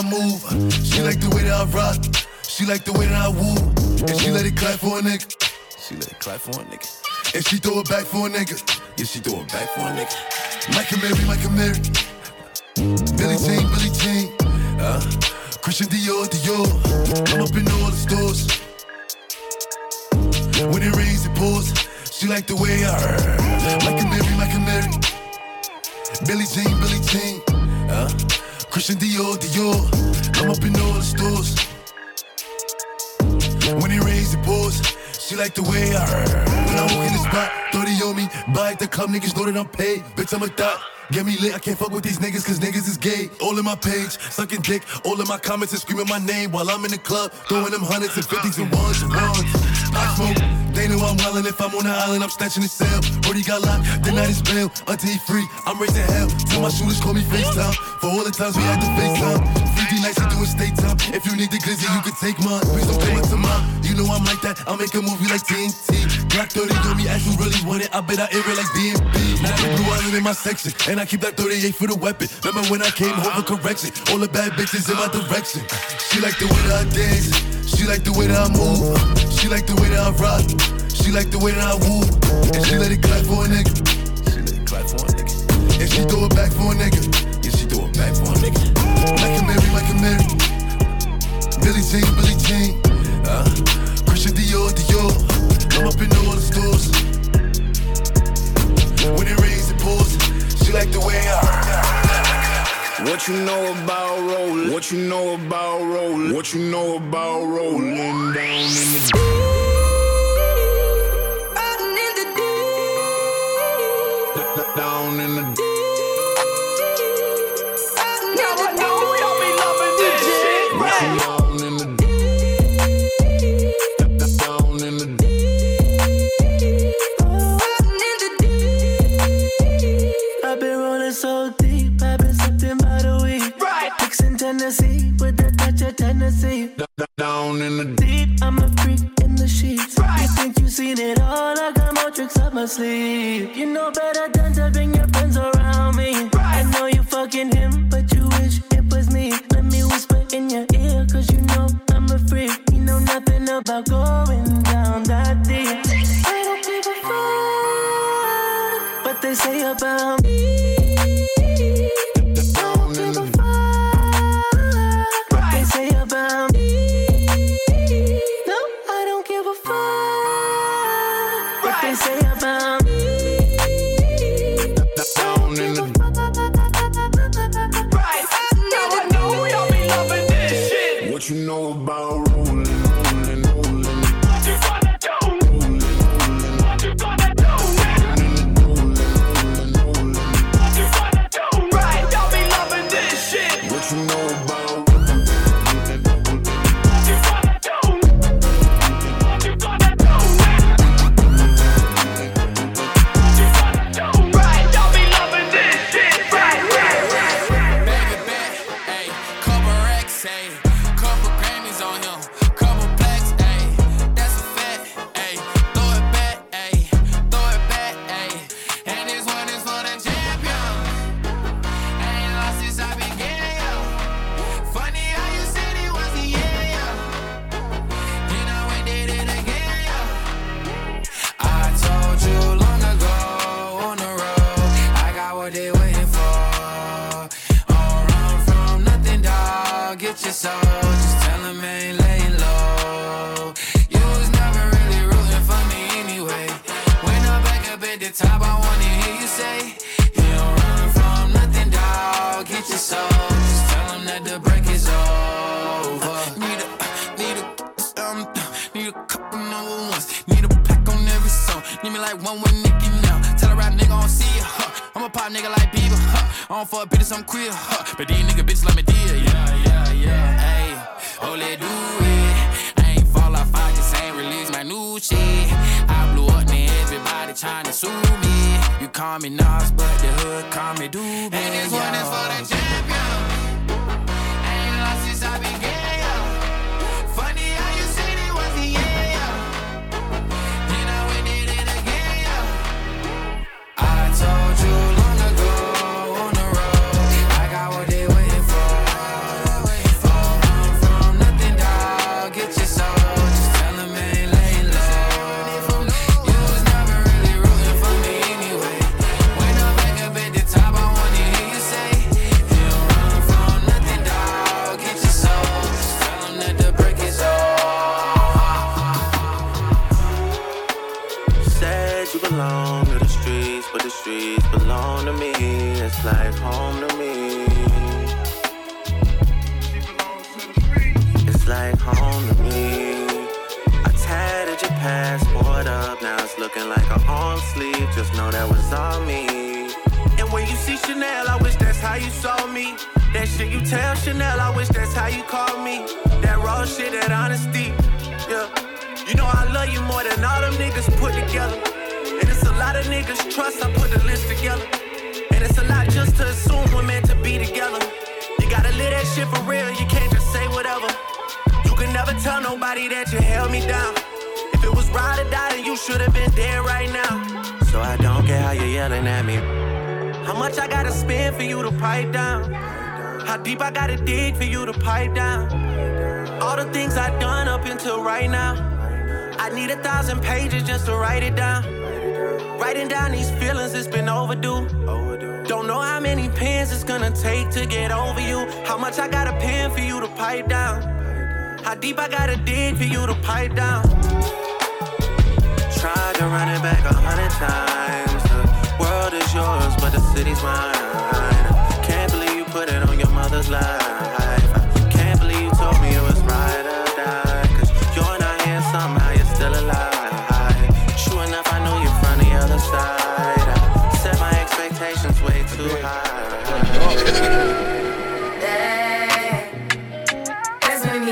I move. She like the way that I rock. She like the way that I woo. And she let it clap for a nigga. She let it clap for a nigga. And she throw it back for a nigga. Yeah, she throw it back for a nigga. Mike Amiri, Mike Amiri. Billy Jean, Billy Jean. Uh, Christian Dior, Dior. I'm up in all the stores. When it rains, it pours. She like the way I Mike Amiri, Mike Amiri. Billy Jean, Billy Jean. Uh, Christian Dior, Dior. I'm up in all the stores. When he rains, the pours. She like the way I heard. When I walk in the spot, 30 on me. Buy at the club, niggas know that I'm paid. Bitch, I'm a thot. Get me lit, I can't fuck with these niggas cause niggas is gay. All in my page, sucking dick. All in my comments and screaming my name while I'm in the club. Throwing them hundreds and fifties and ones and ones. I'm wildin'. If I'm on the island, I'm snatching the cell. Brody got locked, the night is bail. Until he free, I'm raising hell. Tell my shooters call me FaceTime. For all the times we had to FaceTime. 3D nights and doing state time. If you need the glizzy, you can take mine. Please don't come up to mine. You know I'm like that. I'll make a movie like TNT. Black 30 on me, as you really want it. I bet I air it like DMB. Now the blue island in my section. And I keep that 38 for the weapon. Remember when I came home for correction? All the bad bitches in my direction. She like the way that I dance. She like the way that I move. She like the way that I rock. She like the way that I woo. And she let it clap for a nigga. She let it clap for a nigga. And she throw it back for a nigga. Yeah, she throw it back for a nigga. Like a Mary, like a Mary. Billy Jean, Billy Jean. Uh, Christian Dior, Dior. I'm up in all the stores. When it rains, it pours. She like the way I. What you know about rolling? What you know about rolling? What you know about rolling down in the Tennessee. down in the Deep, I'm a freak in the sheets. You think you've seen it all? I got more tricks up my sleeve. You know better than to bring your friends around me. I know you're fucking him, but you wish it was me. Let me whisper in your ear, cause you know I'm a freak. You know nothing about going down that deep. I don't give a fuck what they say about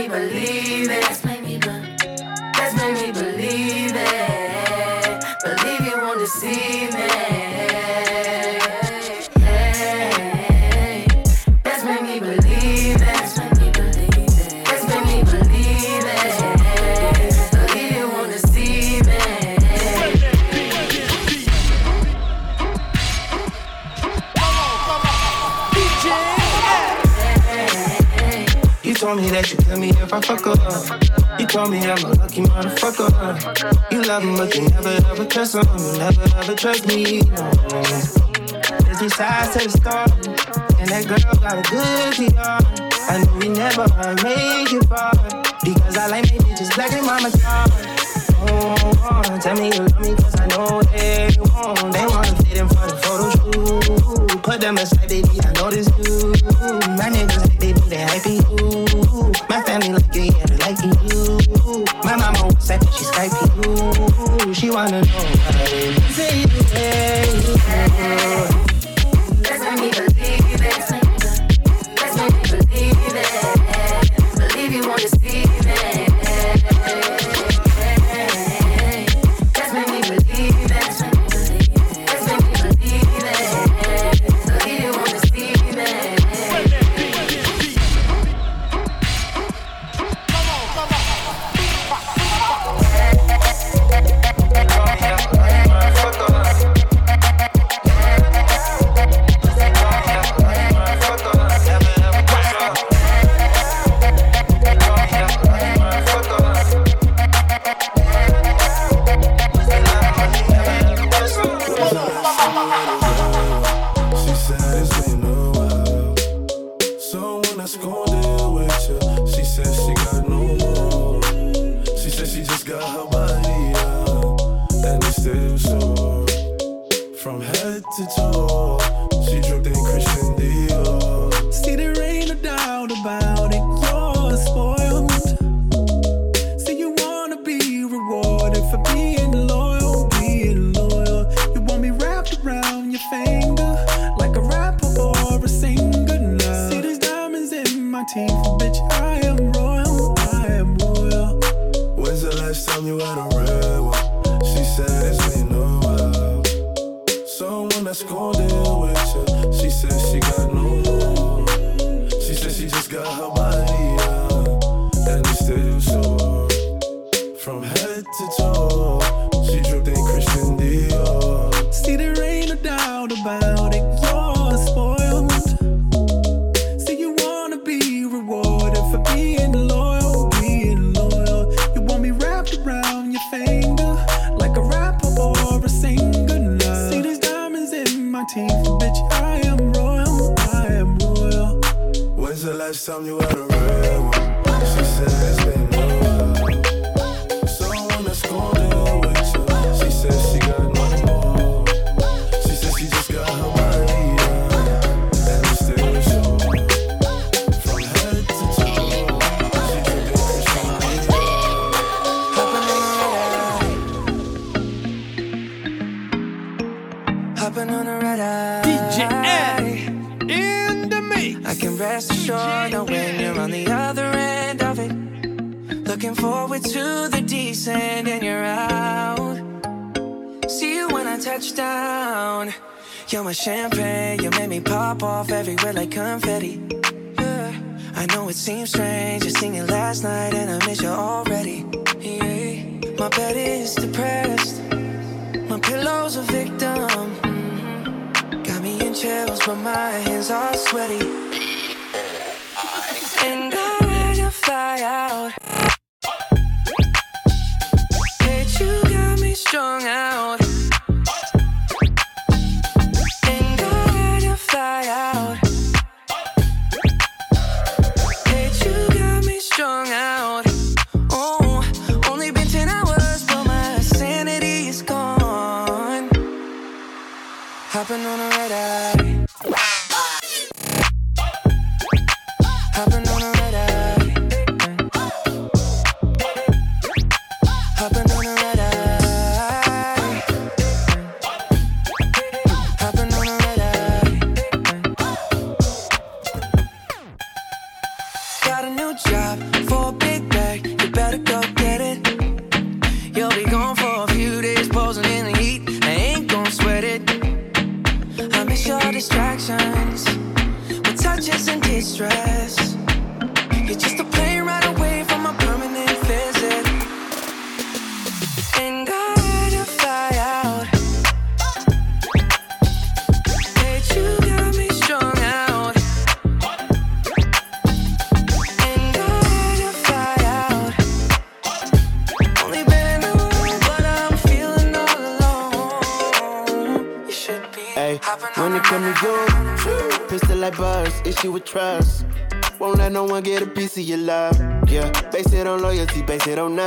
believe it. Let's make me believe. Let's make me believe. me that you tell me if I fuck up. You told me I'm a lucky motherfucker. You love him, but you never ever trust him. You never ever trust me. No. There's two sides to the story, and that girl got a good PR. I know we never make it far because I like me bitches black and mama car. Oh, tell me you love me cause I know they won't. They wanna fit in for the photo shoot. Put them aside, they need to notice you. My niggas like they need to hype you. My family like you, yeah, they like you. My mama was like she Skype you. She wanna know what it is. Say you. She's got her body and it's still sore. From head to toe, she dripped in Christian Dior. A victim. Mhm. Got me in chills, but my hands are sweaty. And I'm ready to fly out.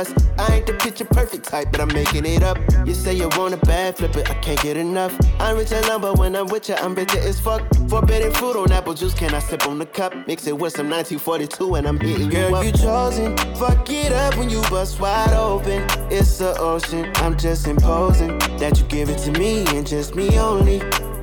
Us. I ain't the picture perfect type, but I'm making it up. You say you want a bad, flip it, I can't get enough. I'm rich alone, but when I'm with you, I'm bitter as fuck. Forbidden fruit on apple juice, can I sip on the cup? Mix it with some 1942 and I'm hitting Girl, you up. you chosen, fuck it up when you bust wide open. It's the ocean, I'm just imposing that you give it to me and just me only.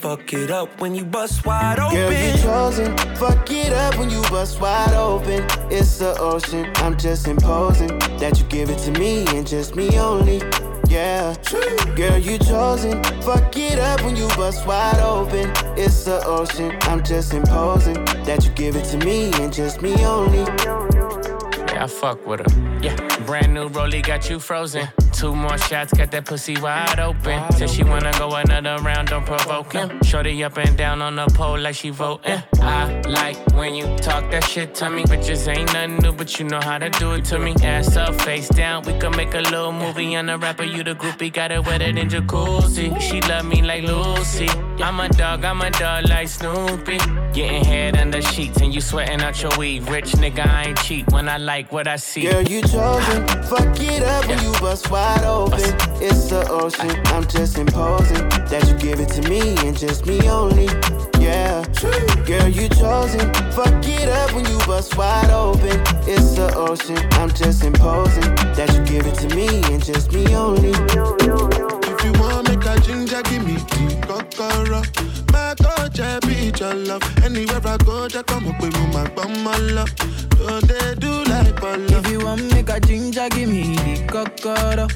Fuck it up when you bust wide open. Girl, you chosen. Fuck it up when you bust wide open. It's the ocean. I'm just imposing that you give it to me and just me only. Yeah, girl, you chosen. Fuck it up when you bust wide open. It's the ocean. I'm just imposing that you give it to me and just me only. Yeah, I fuck with her. Yeah, brand new rollie got you frozen. Two more shots, got that pussy wide open. Said she wanna go another round, don't provoke him. Shorty up and down on the pole like she voting. I like when you talk that shit to me. Bitches ain't nothing new, but you know how to do it to me. Ass up, face down, we can make a little movie. On the rapper, you the groupie, got it wetter than jacuzzi. She love me like Lucy. I'm a dog, I'm a dog like Snoopy. Getting head under sheets and you sweating out your weave. Rich nigga, I ain't cheap when I like what I see. Girl, you chosen. Fuck it up when you bust wide open. It's the ocean. I'm just imposing that you give it to me and just me only. Yeah, girl, you chosen. Fuck it up when you bust wide open. It's the ocean. I'm just imposing that you give it to me and just me only. If you want make a ginger, give me the. My coach, I be love. Anywhere I go, just come up with my bum, my love. Don't they do like Polo? If you want make a ginger, give me the cocoa.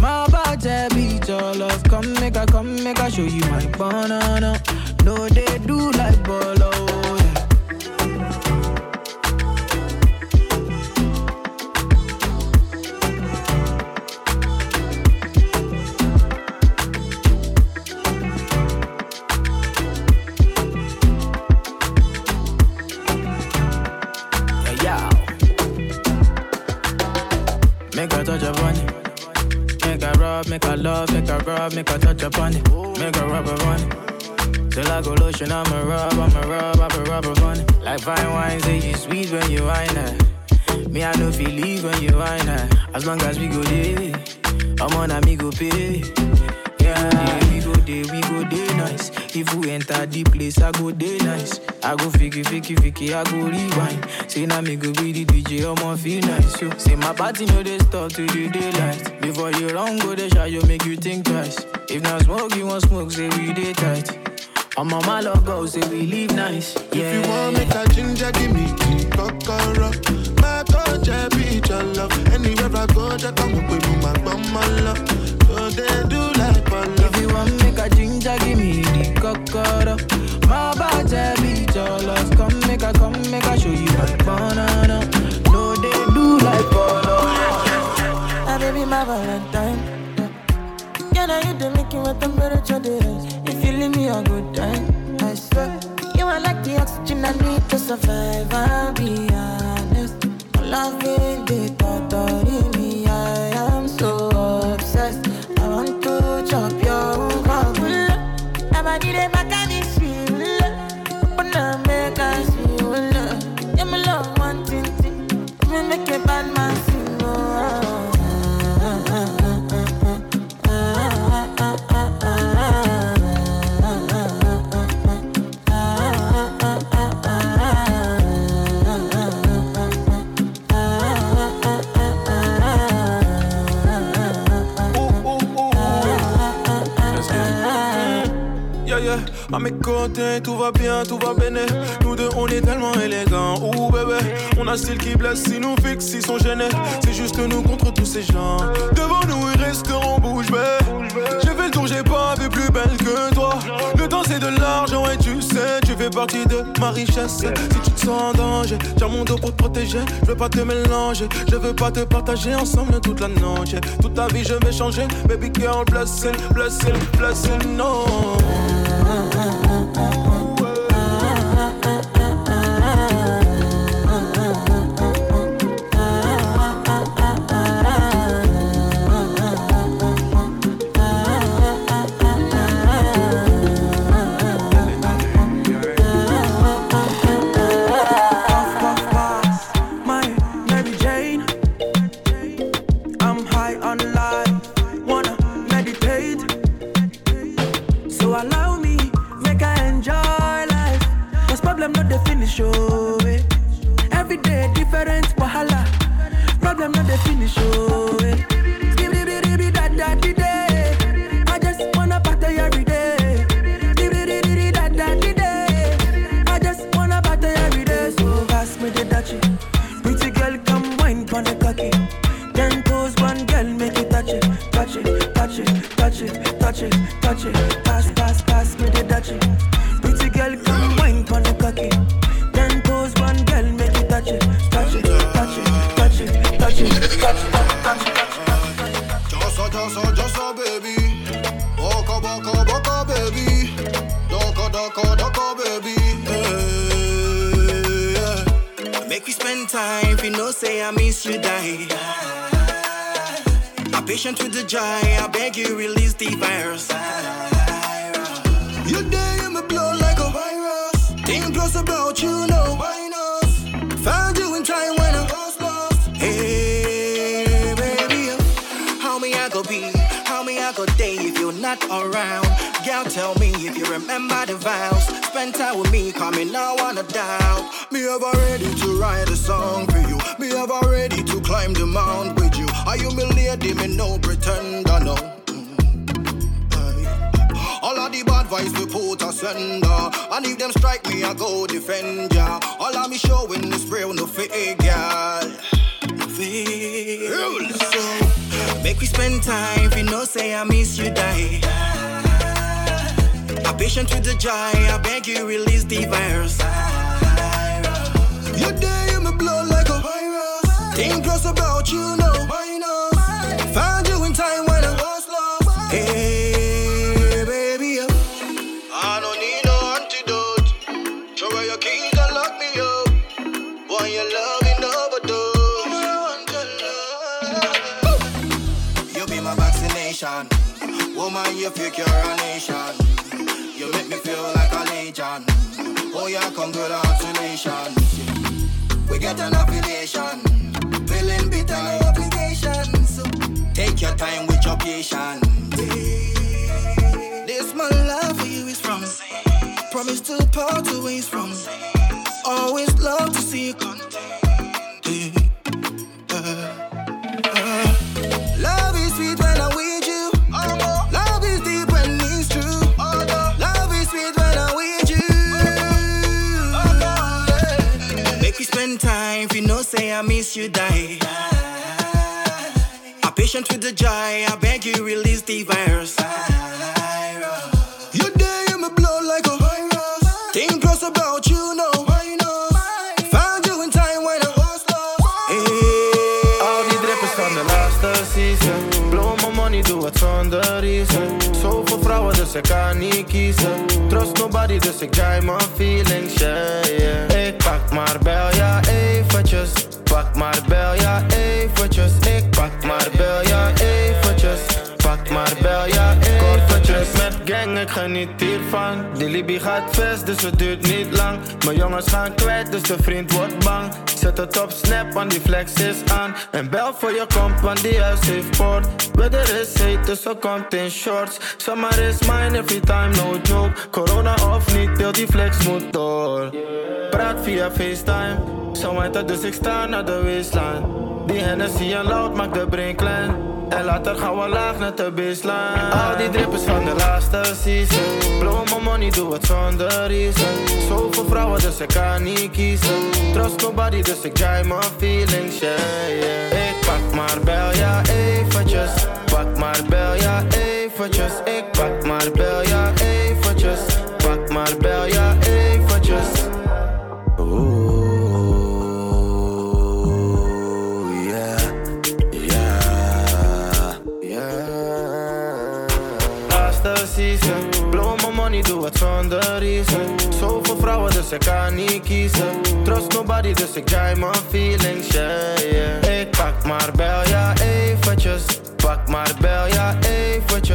My body beat your love. Come make a, come make a show you my banana. No, they do like bolo. Make her touch upon it. Make her rub upon it. Till I go lotion, I'ma rub, I'ma rub, I'ma rub upon it. Like fine wine, say you sweet when you wine her. Me, I know feel leave when you wine her. As long as we go there, I'm on a me go pay. Yeah, we go there, we go there nice. If we enter the place, I go there nice. I go fiki, fiki, fiki, I go rewind. Say now me go be the DJ, I'ma feel nice. Yo. Say my party know they start to the daylight. Before you run, go the shot, you make you think twice. If not smoke, you want smoke, say we day tight. I'm on my logo, say we live nice. Yeah. If you want make a ginger, give me kokoro. My I be your love. Anywhere I go, just come up with my bum, my love. So they do like ball. If you want make a ginger, give me the cocoa. My body be love. Come make a, come make a show you my banana. No, they do like polo. Ah, baby, my Valentine. Yeah, now you do make it with temperature rise. If you leave me a good time, I swear. You are like the oxygen I need to survive. I'll be honest. Loving the thought of me, Nobody à mes côtés, tout va bien, tout va bien. Nous deux, on est tellement élégants. Ouh, bébé, on a style qui blesse, si nous fixe, ils sont gênés. C'est juste nous contre tous ces gens. Devant nous, ils resteront bouche bée. J'ai fait le tour, j'ai pas vu plus belle que toi. Le temps, c'est de l'argent, et tu sais, tu fais partie de ma richesse. Si tu te sens en danger, tiens mon dos pour te protéger. Je veux pas te mélanger, je veux pas te partager ensemble toute la noche. Toute ta vie, je vais changer. Baby girl, blessing, blessing, blessing, no. My you, no minus. Found you in time when I was lost. Hey, baby, how me I go be? How me I go day if you're not around? Girl, tell me if you remember the vows. Spend time with me, coming now wanna doubt. Me ever ready to write a song for you. Me ever ready to climb the mount with you. Are you my lady? Me no pretender, no. The bad vibes we put a sender. And if them strike me, I go defend ya. All of me showing is real, no fake, girl. Feel so Make we spend time, if you know say I miss you die. I'm patient with the joy, I beg you release the virus. You there, you me blow like a virus. Think close about you, no minus. Found you in time when I was lost. Hey, Woman, you fake you're nation. You make me feel like a legion. Oh yeah, congratulations. We get an affiliation. Feeling bitter, no obligation. So take your time with your patience. This my love for you is from. Promise to part ways from. Always love to see you content. Uh, uh. Love is sweet say I miss you, die. I'm patient with the joy. I beg you, release the virus. You there in my blood like a virus. Think close about you, no. Found you in time when I was lost. Al die drippers van de laatste season Blow my money, do doe het zonder reason Zoveel vrouwen, dus ik kan niet kiezen Trust nobody, dus ik draai mijn feelings, yeah, yeah Ik pak maar bel, ja eventjes Pak maar Die Libby gaat vast, dus het duurt niet lang. Mijn jongens gaan kwijt, dus de vriend wordt bang. Zet het op snap, want die flex is aan. En bel voor je komt, want die huis heeft poort. Weather is heet, dus ze komt in shorts. Summer is mine every time, no joke. Corona of niet, heel die flex moet door. Praat via FaceTime. Zo heet het, dus ik sta naar de waistline. Die Hennessy en loud maakt de brain klein en later gaan we laag naar de baseline. Al die drippers van de laatste season. Blow my money, doe het zonder reason. Zoveel vrouwen, dus ik kan niet kiezen. Trust nobody, dus ik draai mijn feelings, yeah. Ik pak maar bel, ja eventjes. Pak maar bel, ja eventjes. Ik pak maar bel, ja eventjes. Pak maar bel, ja doe het zonder reason. Zoveel vrouwen, dus ik kan niet kiezen. Trust nobody, dus ik draai mijn feelings, yeah, yeah. Ik pak maar bel, ja eventjes. Pak maar bel, ja eventjes.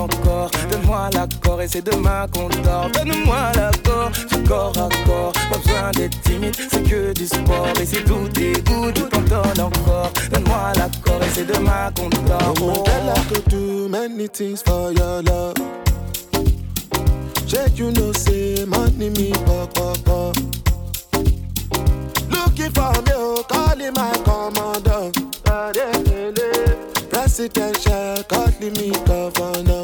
Encore. Donne-moi l'accord et c'est demain qu'on dort. Donne-moi l'accord, du corps à corps. Pas besoin d'être timide, c'est que du sport. Et si tout est good, je t'en donne encore. Donne-moi l'accord et c'est demain qu'on dort. Oh, girl, I could do many things for your love. Check you know say money me pop pop pop. Looking for me, oh, calling my commander. Presidential, calling me governor.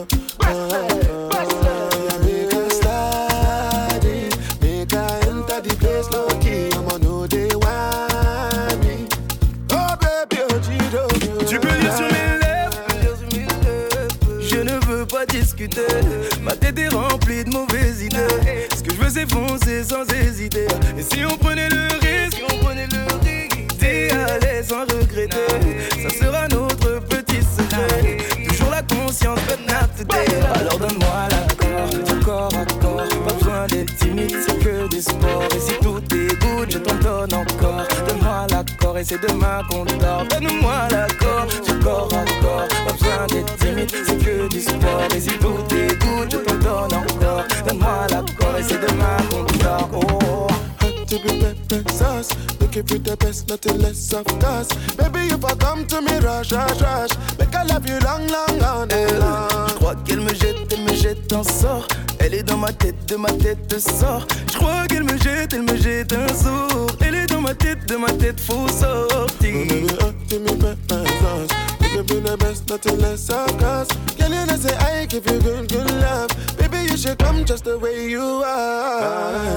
Et si on prenait le risque, on prenait le risque, t'es à l'aise sans regretter. Ça sera notre petit secret. Toujours la conscience, but not today. Alors donne-moi l'accord, corps à corps. Pas besoin d'être timide, c'est que du sport. Et si tout good, je t'en donne encore. Donne-moi l'accord et c'est demain qu'on dort. Donne-moi l'accord, corps à corps. Pas besoin d'être timide, c'est que du sport. Et si tout good, je t'en donne encore. Donne-moi l'accord et c'est demain qu'on dort. Oh. To be pepper sauce. Looking for the best, nothing less of course. Baby, if I come to me, rush, rush, rush. Make I love you long, long, on and long. Je crois qu'elle me jette, elle me jette un sort. Elle est dans ma tête, de ma tête sort. Je crois qu'elle me jette, elle me jette un sort. Elle est dans ma tête, de ma tête, faut sortir. To me, pepper sauce. Looking for the best, nothing less of course. Girl, you know say I give you good, good love. Baby, you should come just the way you are.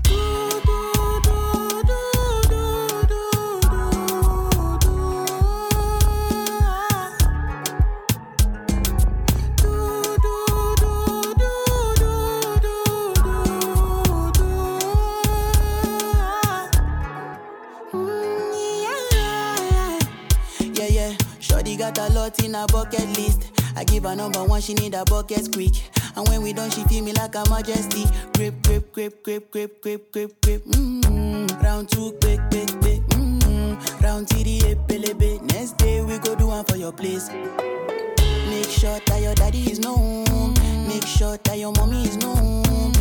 A lot in her bucket list. I give her number one, she need a bucket quick. And when we done, she feel me like a majesty. Grip, grip, grip, grip, grip, grip, grip, grip. Mm-hmm. Round two, quick, quick, quick. Mm-hmm. Round three, pelebe. Next day we go do one for your place. Make sure that your daddy is known. Make sure that your mommy is known.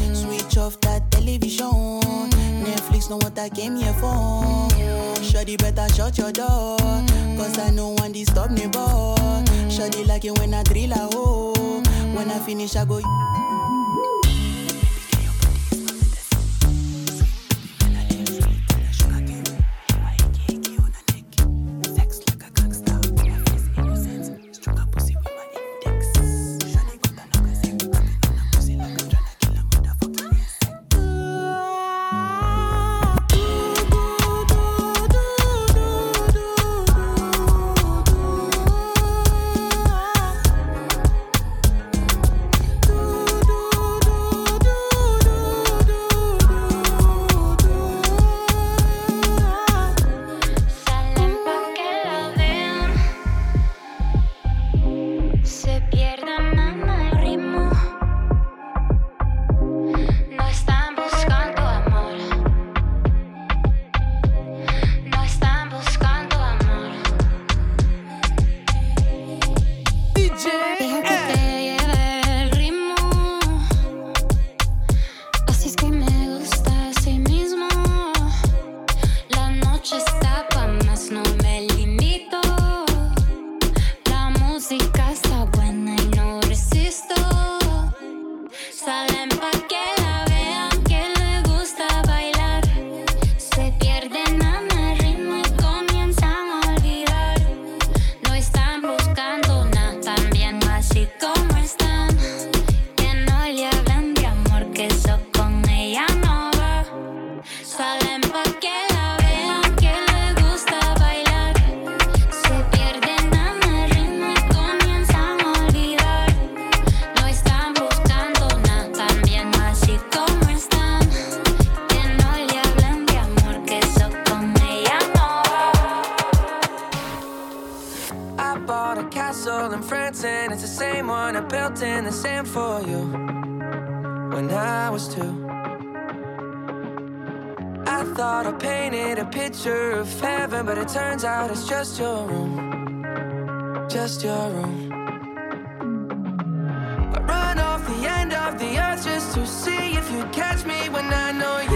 Switch off that television. Netflix know what I came here for. Shawty better shut your door. Cause I know one disturb me boy. Shawty like it when I drill a hole. When I finish, I go. just your room, just your room. I run off the end of the earth just to see if you catch me when I know you.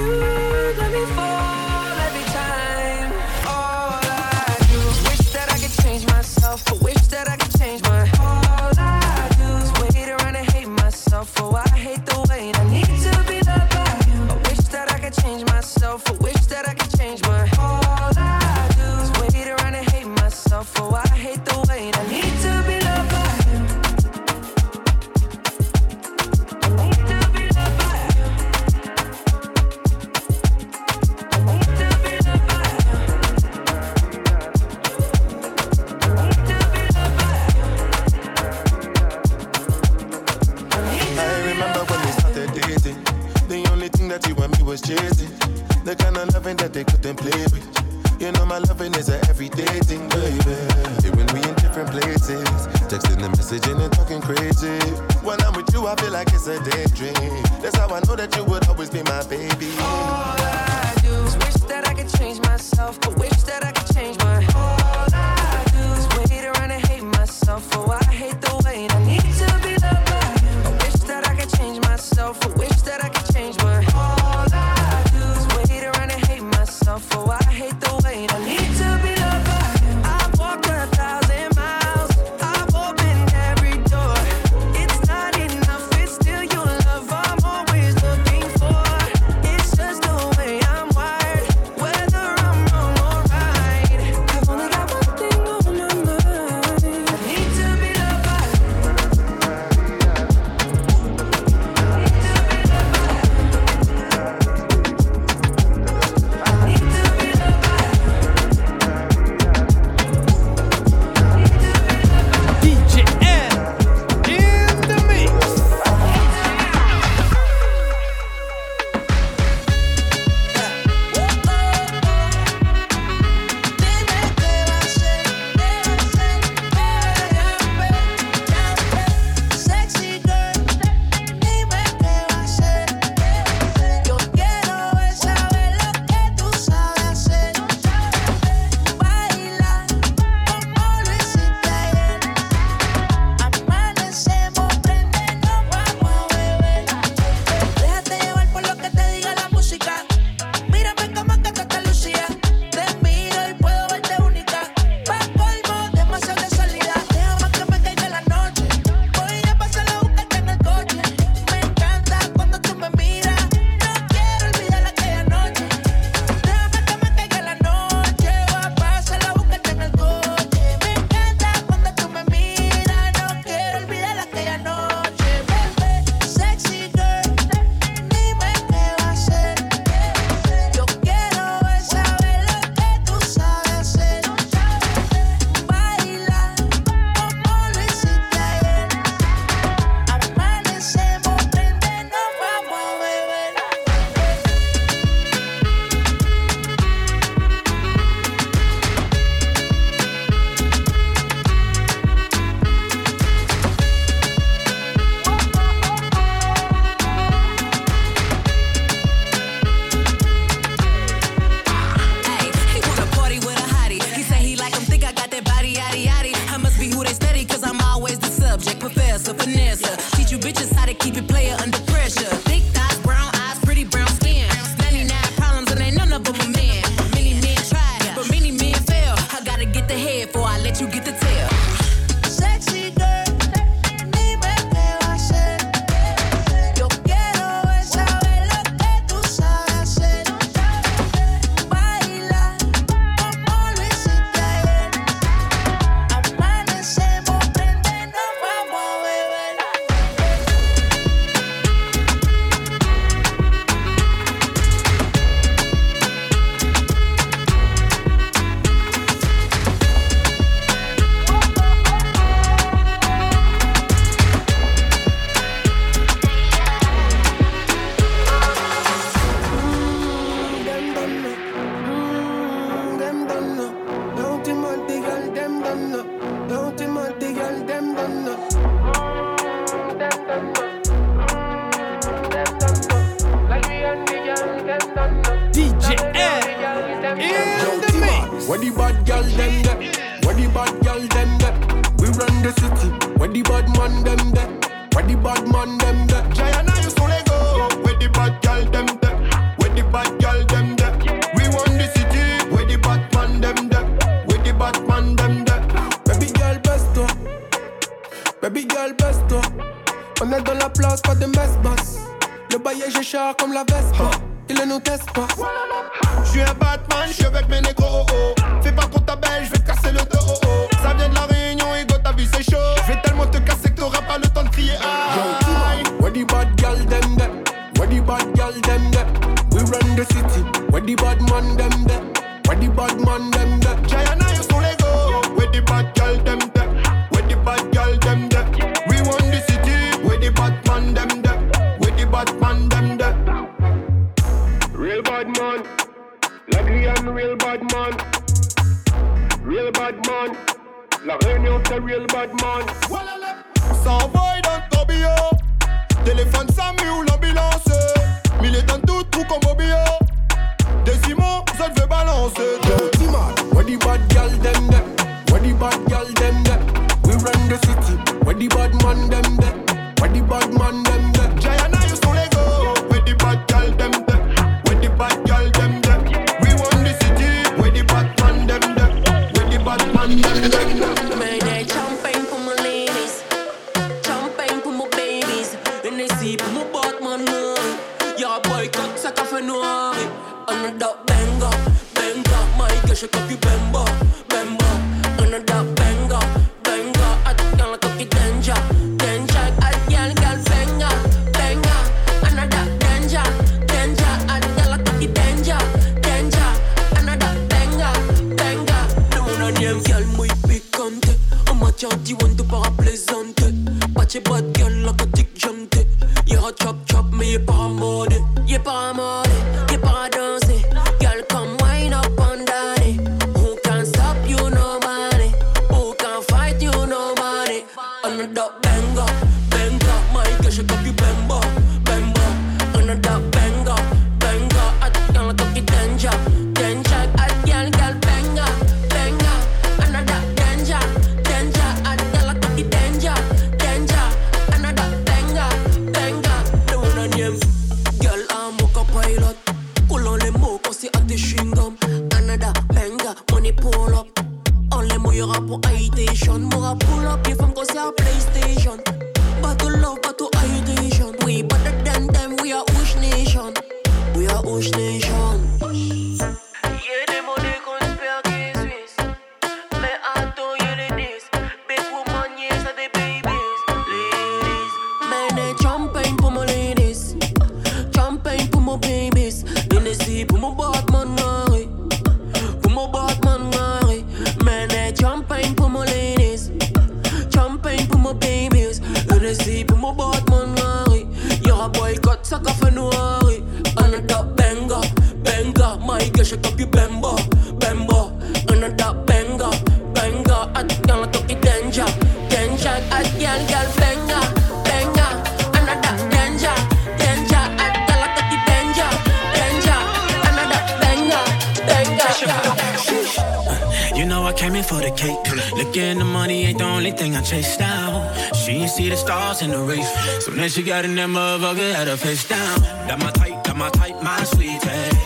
cake. Looking the money ain't the only thing I chase down. She ain't see the stars in the race. So then she got in that motherfucker, had her face down. Got my type, got my type, my sweetie.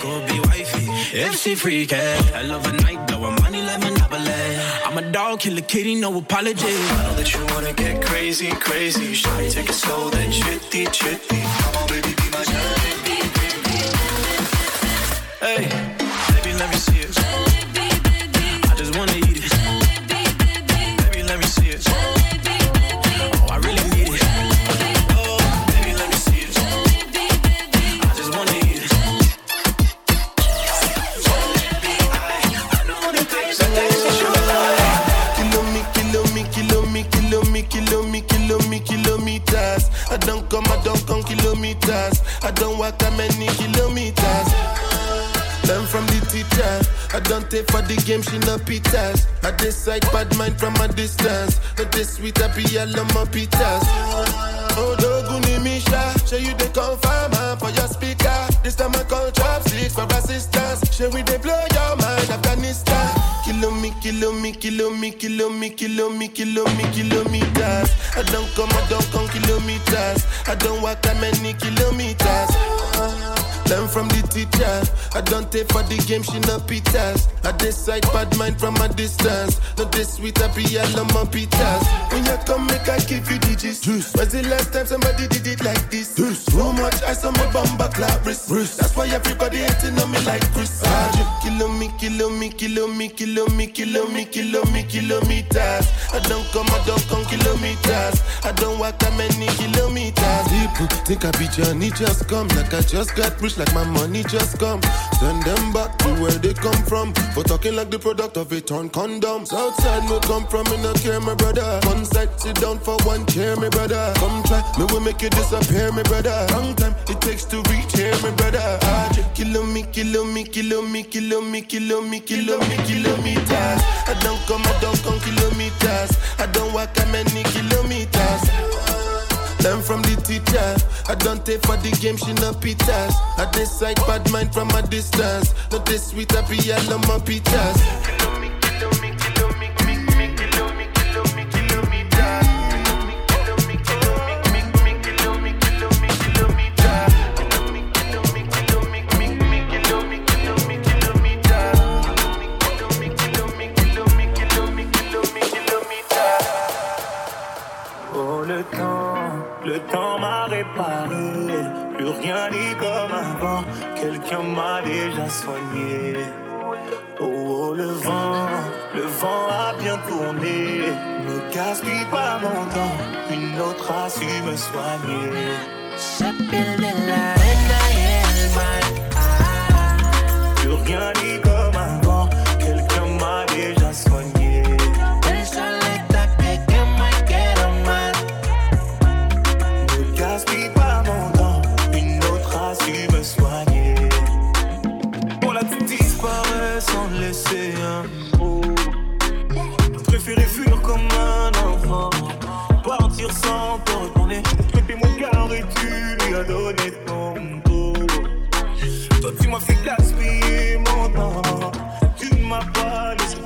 Go be wifey, if she freaky. Hell of a night, though, I'm money like Monopoly. I'm a dog, killer kitty, no apology. I know that you wanna get crazy, crazy. Shawty, take it slow, then chitty, chitty. the game, she not pitas. I decide bad mind from a distance. But this sweet happy, I love my pitas. Oh, Doguni Misha, show you the confirm for your speaker. This time I call trap chopsticks for assistance. Show we they blow your mind, Afghanistan. Kilo me, kilo me, kilo me, kilo me, kilo me, kilo me, kilometers. I don't come, I don't come kilometers. I don't walk that many kilometers. Uh-huh. Learn from the teacher. I don't take for the game, she no pitas. I decide bad mind from a distance. Not this sweet, I be all on my pitas. When you come, I give you digits. When's the last time somebody did it like this? Too much ice on my bumper clap wrist. That's why everybody hating on me like Chris. Ah, Kilo me, kilo me, kilo me, kilo me, kilo me, kilo me, kilometers. I don't come, I don't come kilometers. I don't walk that many kilometers. People think I be Johnny, just come. Like I just got rich, like my money just come. Send them back to where they come from. For talking like the product of a torn condom. Southside, me come from, me no care, my brother. One side, sit down for one chair, my brother. Come try, me will make you disappear, my brother. Long time it takes to reach here, my brother. Ah, kilo me, kilo me, kilo me, kilo me, kilo me, kilo me, kilometers. I don't come, I don't come kilometers. I don't walk that many kilometers. Learn from the teacher. I don't take for the game, she no pitas. I decide bad mind from a distance. Not this sweet, I be all on my pitas. Quelqu'un m'a déjà soigné. Oh, oh, le vent, le vent a bien tourné. Ne gaspille pas mon temps. Une autre a su me soigner. Plus rien as donné ton dos. Toi tu m'as fait gaspiller mon temps, tu m'as pas laissé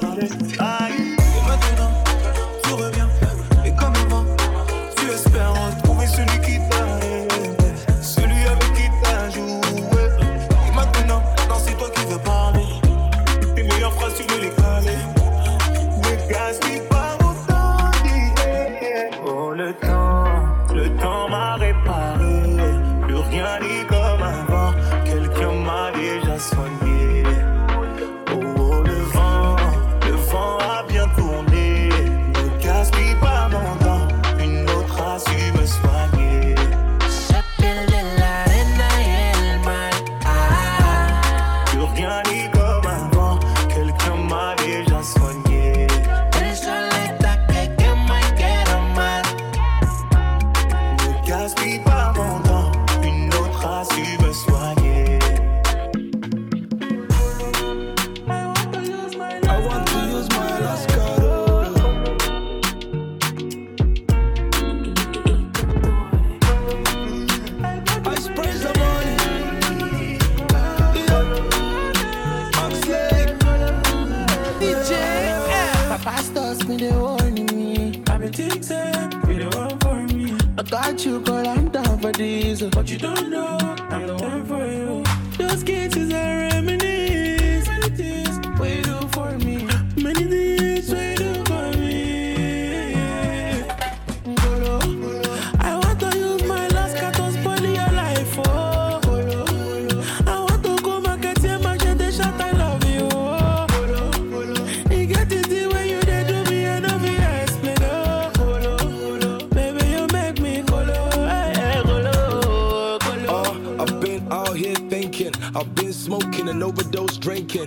smoking and overdose drinking.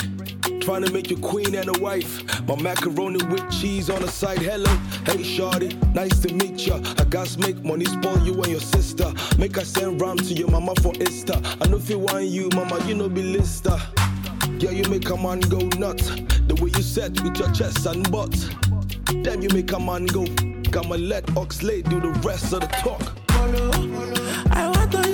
Trying to make you queen and a wife. My macaroni with cheese on the side. Hello, hey shorty, nice to meet ya. I gotta make money spoil you and your sister. Make I send ram to your mama for Easter. I know if you want you, mama, you know be lister. Yeah, you make a man go nuts. The way you set with your chest and butt. Damn, you make a man go. I'ma let Oxley do the rest of the talk. I want to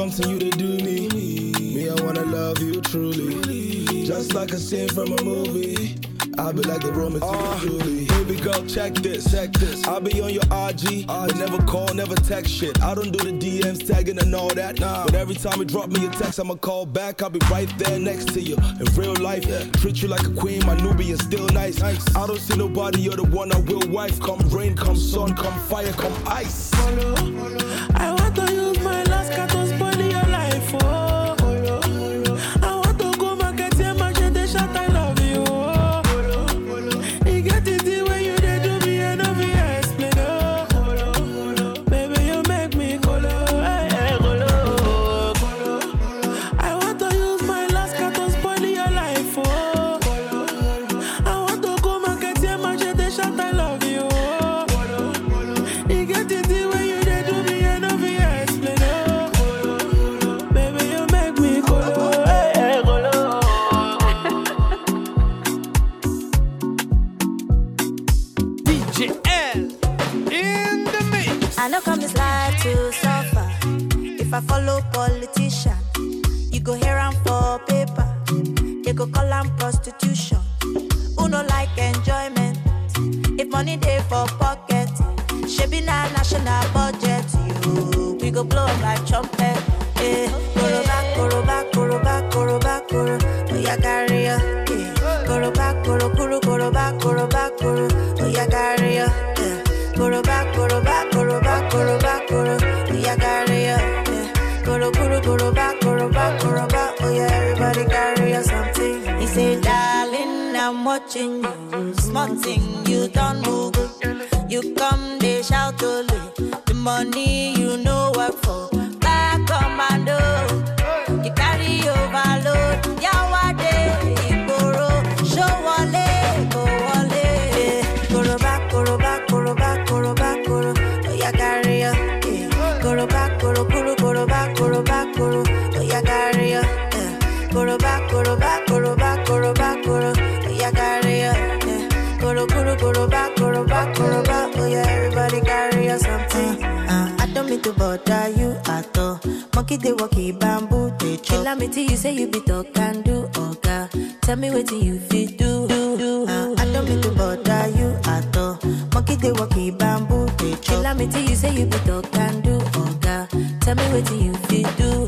wanting you to do me. Me, I wanna love you truly. Just like a scene from a movie. I'll be like the Roman uh, Julie. Baby girl, check this, check this. I'll be on your RG, but never call, never text shit. I don't do the DMs, tagging and all that. Nah. But every time you drop me a text, I'ma call back. I'll be right there next to you. In real life, treat you like a queen, my Nubian still nice. nice. I don't see nobody, you're the one I will wife. Come rain, come sun, come fire, come ice. Follow, I want to go call am prostitution. Who no like enjoyment? If money dey for pocket, shebi na national budget. You, we go blow like trumpet. Eh, koroba, koroba, koroba, watching you. Small thing, you don't move. You come, they shout only. The money you know work for. Bother you at all. Monkey they walkie bamboo they chop. Kill me till you say you be talk and do oga. Tell me what you fit do. do, do. Uh, I don't mean to bother you at all. Monkey they walkie bamboo they chop. Kill me till you say you be talk and do oga. Tell me what you fit do.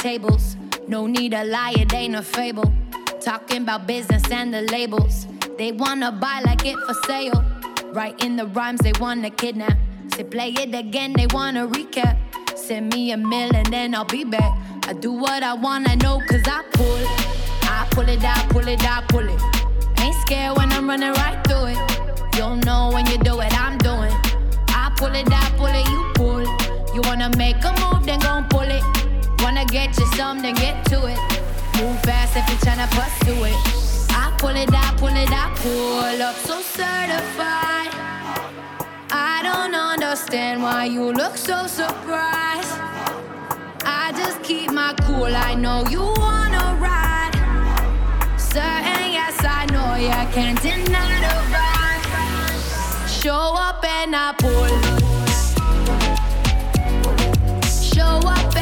Tables. No need a lie, it ain't a fable. Talking about business and the labels. They wanna buy like it for sale. Writing the rhymes they wanna kidnap. Say play it again, they wanna recap. Send me a mill and then I'll be back. I do what I wanna know cause I pull. I pull it I pull it I pull it. Ain't scared when I'm running right through it. You'll know when you do what I'm doing. I pull it I pull it, you pull. It. You wanna make a move, then gon' pull it. Wanna get you some, then get to it. Move fast if you're tryna pursue it. I pull it out, pull it out, pull up. So certified. I don't understand why you look so surprised. I just keep my cool, I know you wanna ride. Certain, yes, I know you can't deny the vibe. Show up and I pull. Show up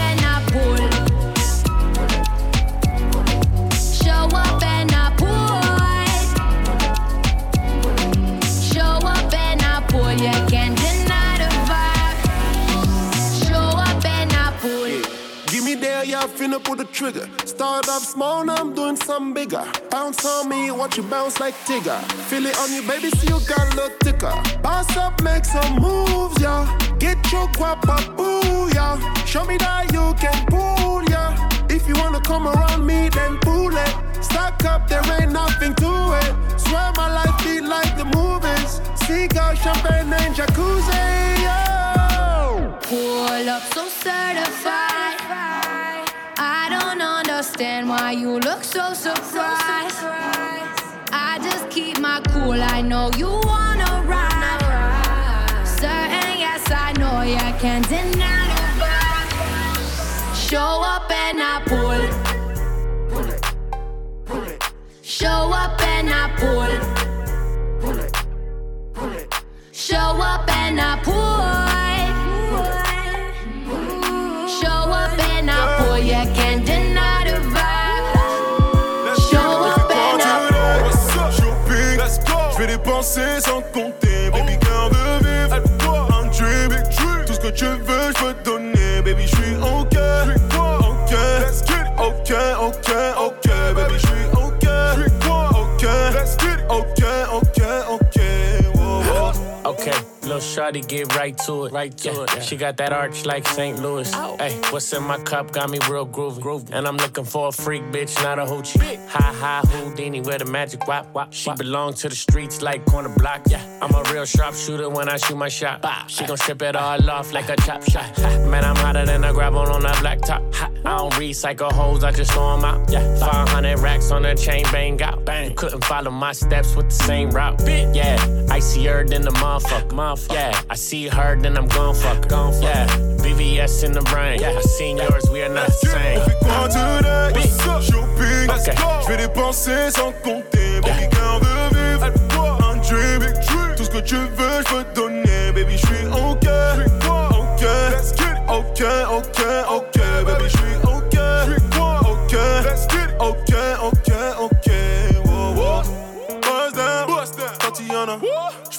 finna pull the trigger. Start off small, now I'm doing something bigger. Bounce on me, watch you bounce like Tigger. Feel it on you, baby, see you got a little thicker. Bounce up, make some moves, yeah. Get your guap up, boo, yeah. Show me that you can pull, yeah. If you wanna come around me, then pull it. Stack up, there ain't nothing to it. Swear my life be like the movies. Cigar, champagne, and jacuzzi, yeah. Pull up so certified. Understand why you look so surprised. I just keep my cool, I know you wanna ride. boy, I know you can't deny the vibe. Show up and I pull. Pull it. Show up and I pull. It, pull it. Show up and I pull. Show up and I pull. Yeah, je vais dépenser sans compter, little shawty, get right to it. Right to it. She got that arch like St. Louis. Hey, what's in my cup got me real groovy. groovy. And I'm looking for a freak bitch, not a hoochie. Hi hi Houdini with a magic wop wop. She belong to the streets like corner block. Yeah, I'm a real sharpshooter when I shoot my shot. She gon' strip it all off like a chop shot. Ha, Man, I'm hotter than a gravel on that black top. Ha, I don't recycle hoes, I just throw 'em out. Yeah, 500 racks on the chain, bang out. Bang. Couldn't follow my steps with the same route. Yeah, I see her than the motherfucker. motherfucker. Yeah, I see her then I'm gon' fuck. her. Gon' yeah, VVS in the brain. Yeah, I seen yours, we are not the same. Quoi today? Shopping, je vais dépenser sans compter, baby garde vivre. Un dream, tout ce que tu veux, je peux te donner, baby je suis ok. Ok, Let's get ok, ok, ok, baby je suis ok. Ok, ok, ok, ok. Wow, wow. Buzz down, Tatiana.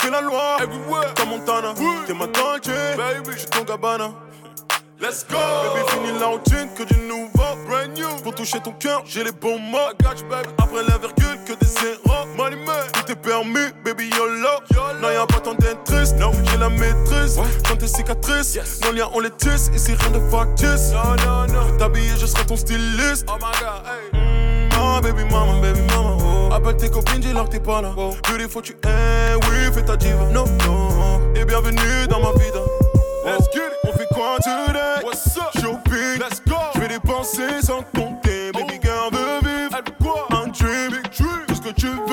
Fais la loi, comme Montana. T'es ma Dolce, baby, je suis ton Gabbana. Let's go! Baby, fini la routine, que du nouveau, brand new. Pour toucher ton cœur, j'ai les bons mots. I got you, baby. Après la virgule, que des zéros. Money man, tout est permis, baby, YOLO. Non, y'a pas tant d'être triste, non, j'ai la maîtrise. Quand tes cicatrices, nos liens, on les tisse. Ici, rien de factice. Non, non, non. Je t'habiller, je serai ton styliste. Oh my god, hey. Ah, baby mama, baby mama. Appelle tes copines, dis-leur que t'es pas là. Oh. Beautiful, tu es, oui, fais ta diva. No, no. Et bienvenue dans ma vida. Let's get it. On fait quoi today? What's up? Shopping. Let's go. Je vais dépenser sans compter. Baby, garde vivre. quoi? Un dream. Tout ce que tu veux,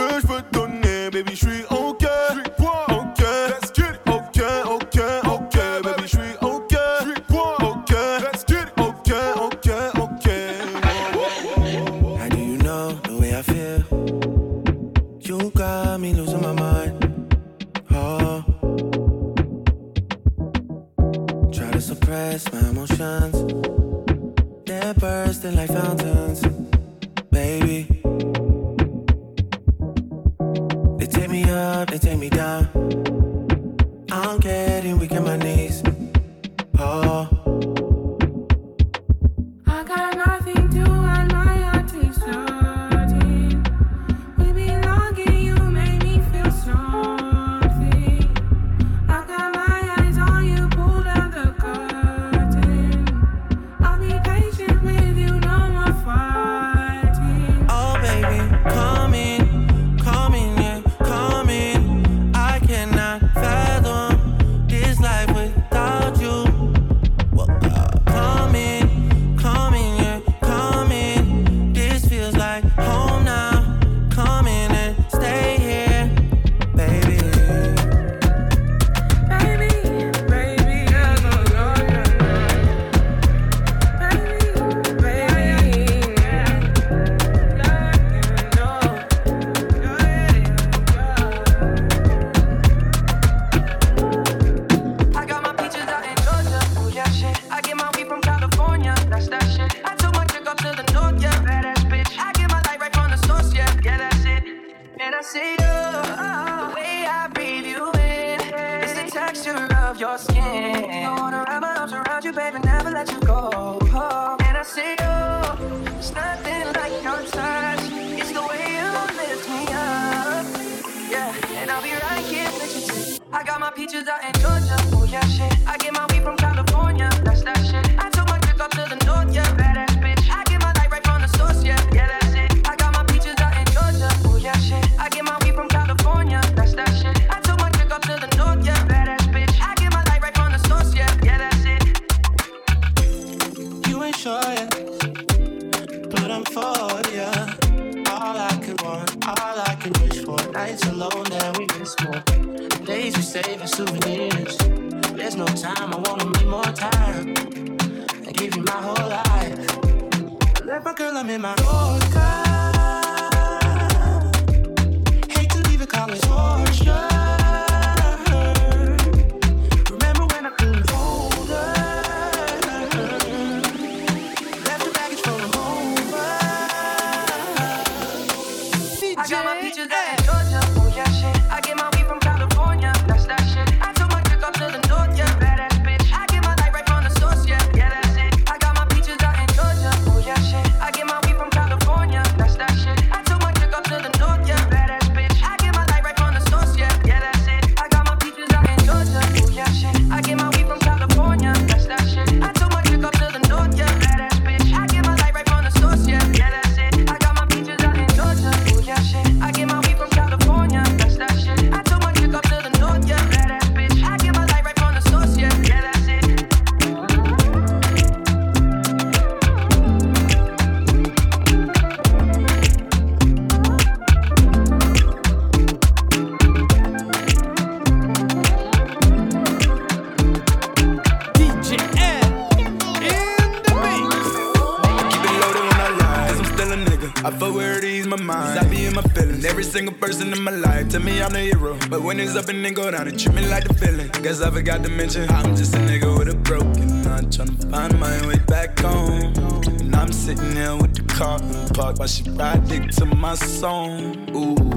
sitting with the car in park while she ride dick to my song. Ooh.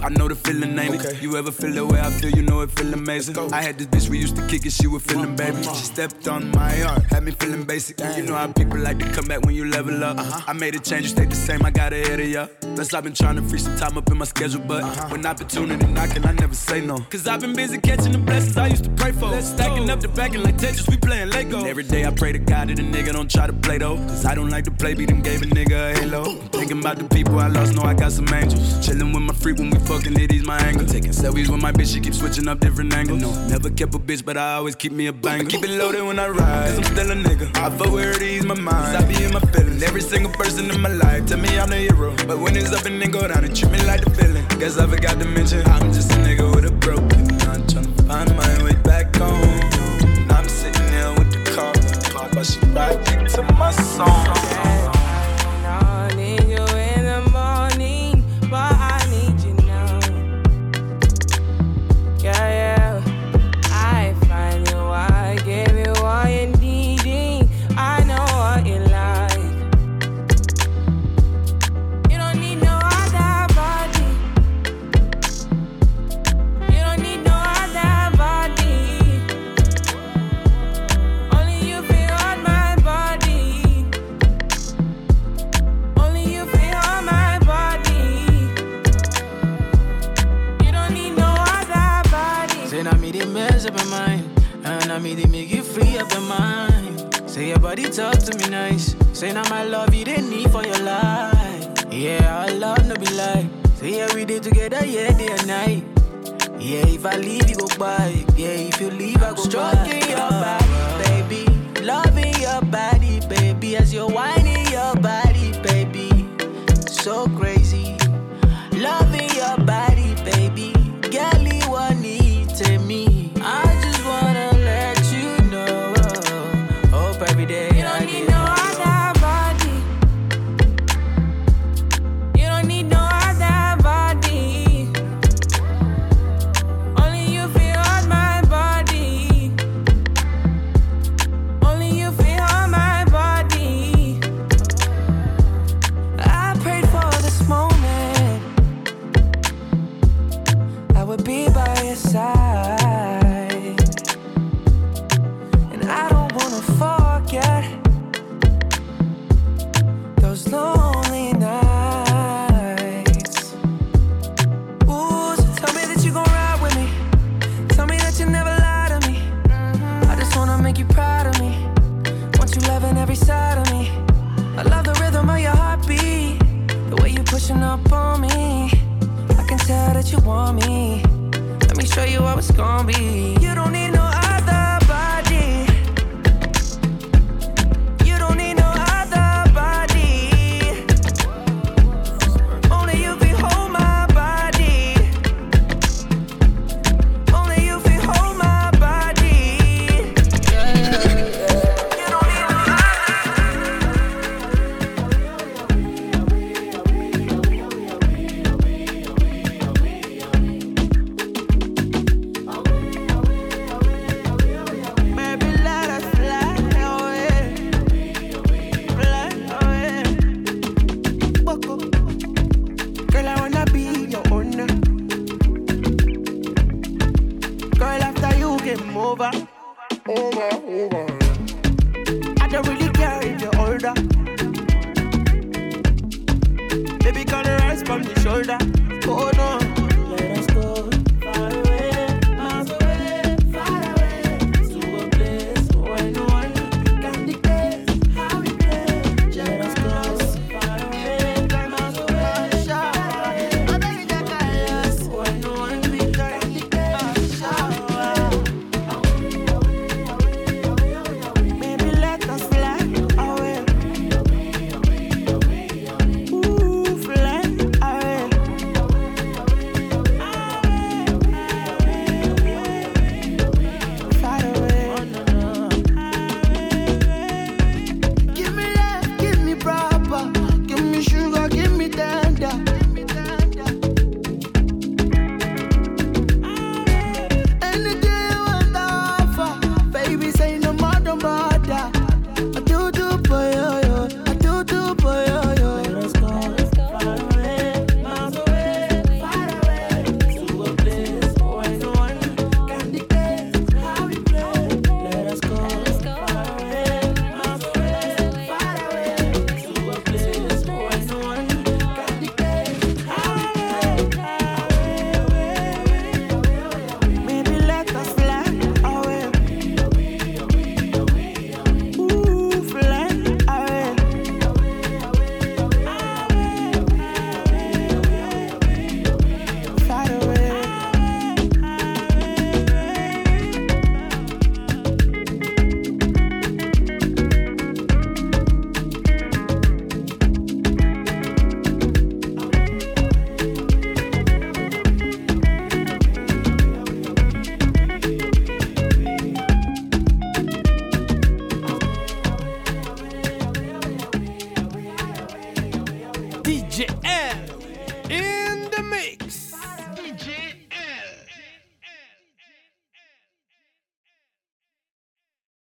I know the feeling, ain't it? You ever feel the way I feel? You know it feel amazing. I had this bitch we used to kick it, she was feeling baby. She stepped on my heart, had me feeling basic. You know how people like to come back when you level up. Uh-huh. I made a change, you stayed the same. I got ahead of ya. Plus I've been trying to free some time up in my schedule, but uh-huh. when opportunity knocking, I never say no. Cause I've been busy catching the blessings I used to pray for. Stacking up the backing like Tetris, we playing Lego. And every day I pray to God that a nigga don't try to play though. Cause I don't like to play, beat them gave a nigga a halo. Thinking about the people I lost, know I got some angels. Chilling with my freak when we fucking it, he's my angle. Taking selfies with my bitch, she keep switching up different angles. No, never kept a bitch, but I always keep me a banger. Keep it loaded when I ride, cause I'm still a nigga. I fuck where it ease my mind. I be in my feelings. Every single person in my life tell me I'm the hero. But when it's up and then go down, it treat me like the villain. Guess I forgot to mention I'm just a nigga with a broken heart. Tryna find my way back home. And I'm sitting there with the car. While she ride dick to my song. Body talk to me nice. Say now my love you they didn't need for your life. Yeah, our love no be lie. Say yeah we did together, yeah day and night. Yeah, if I leave you go by. Yeah, if you leave I go Stroking by. your body, baby. Loving your body, baby. As you're whining your body, baby. So crazy.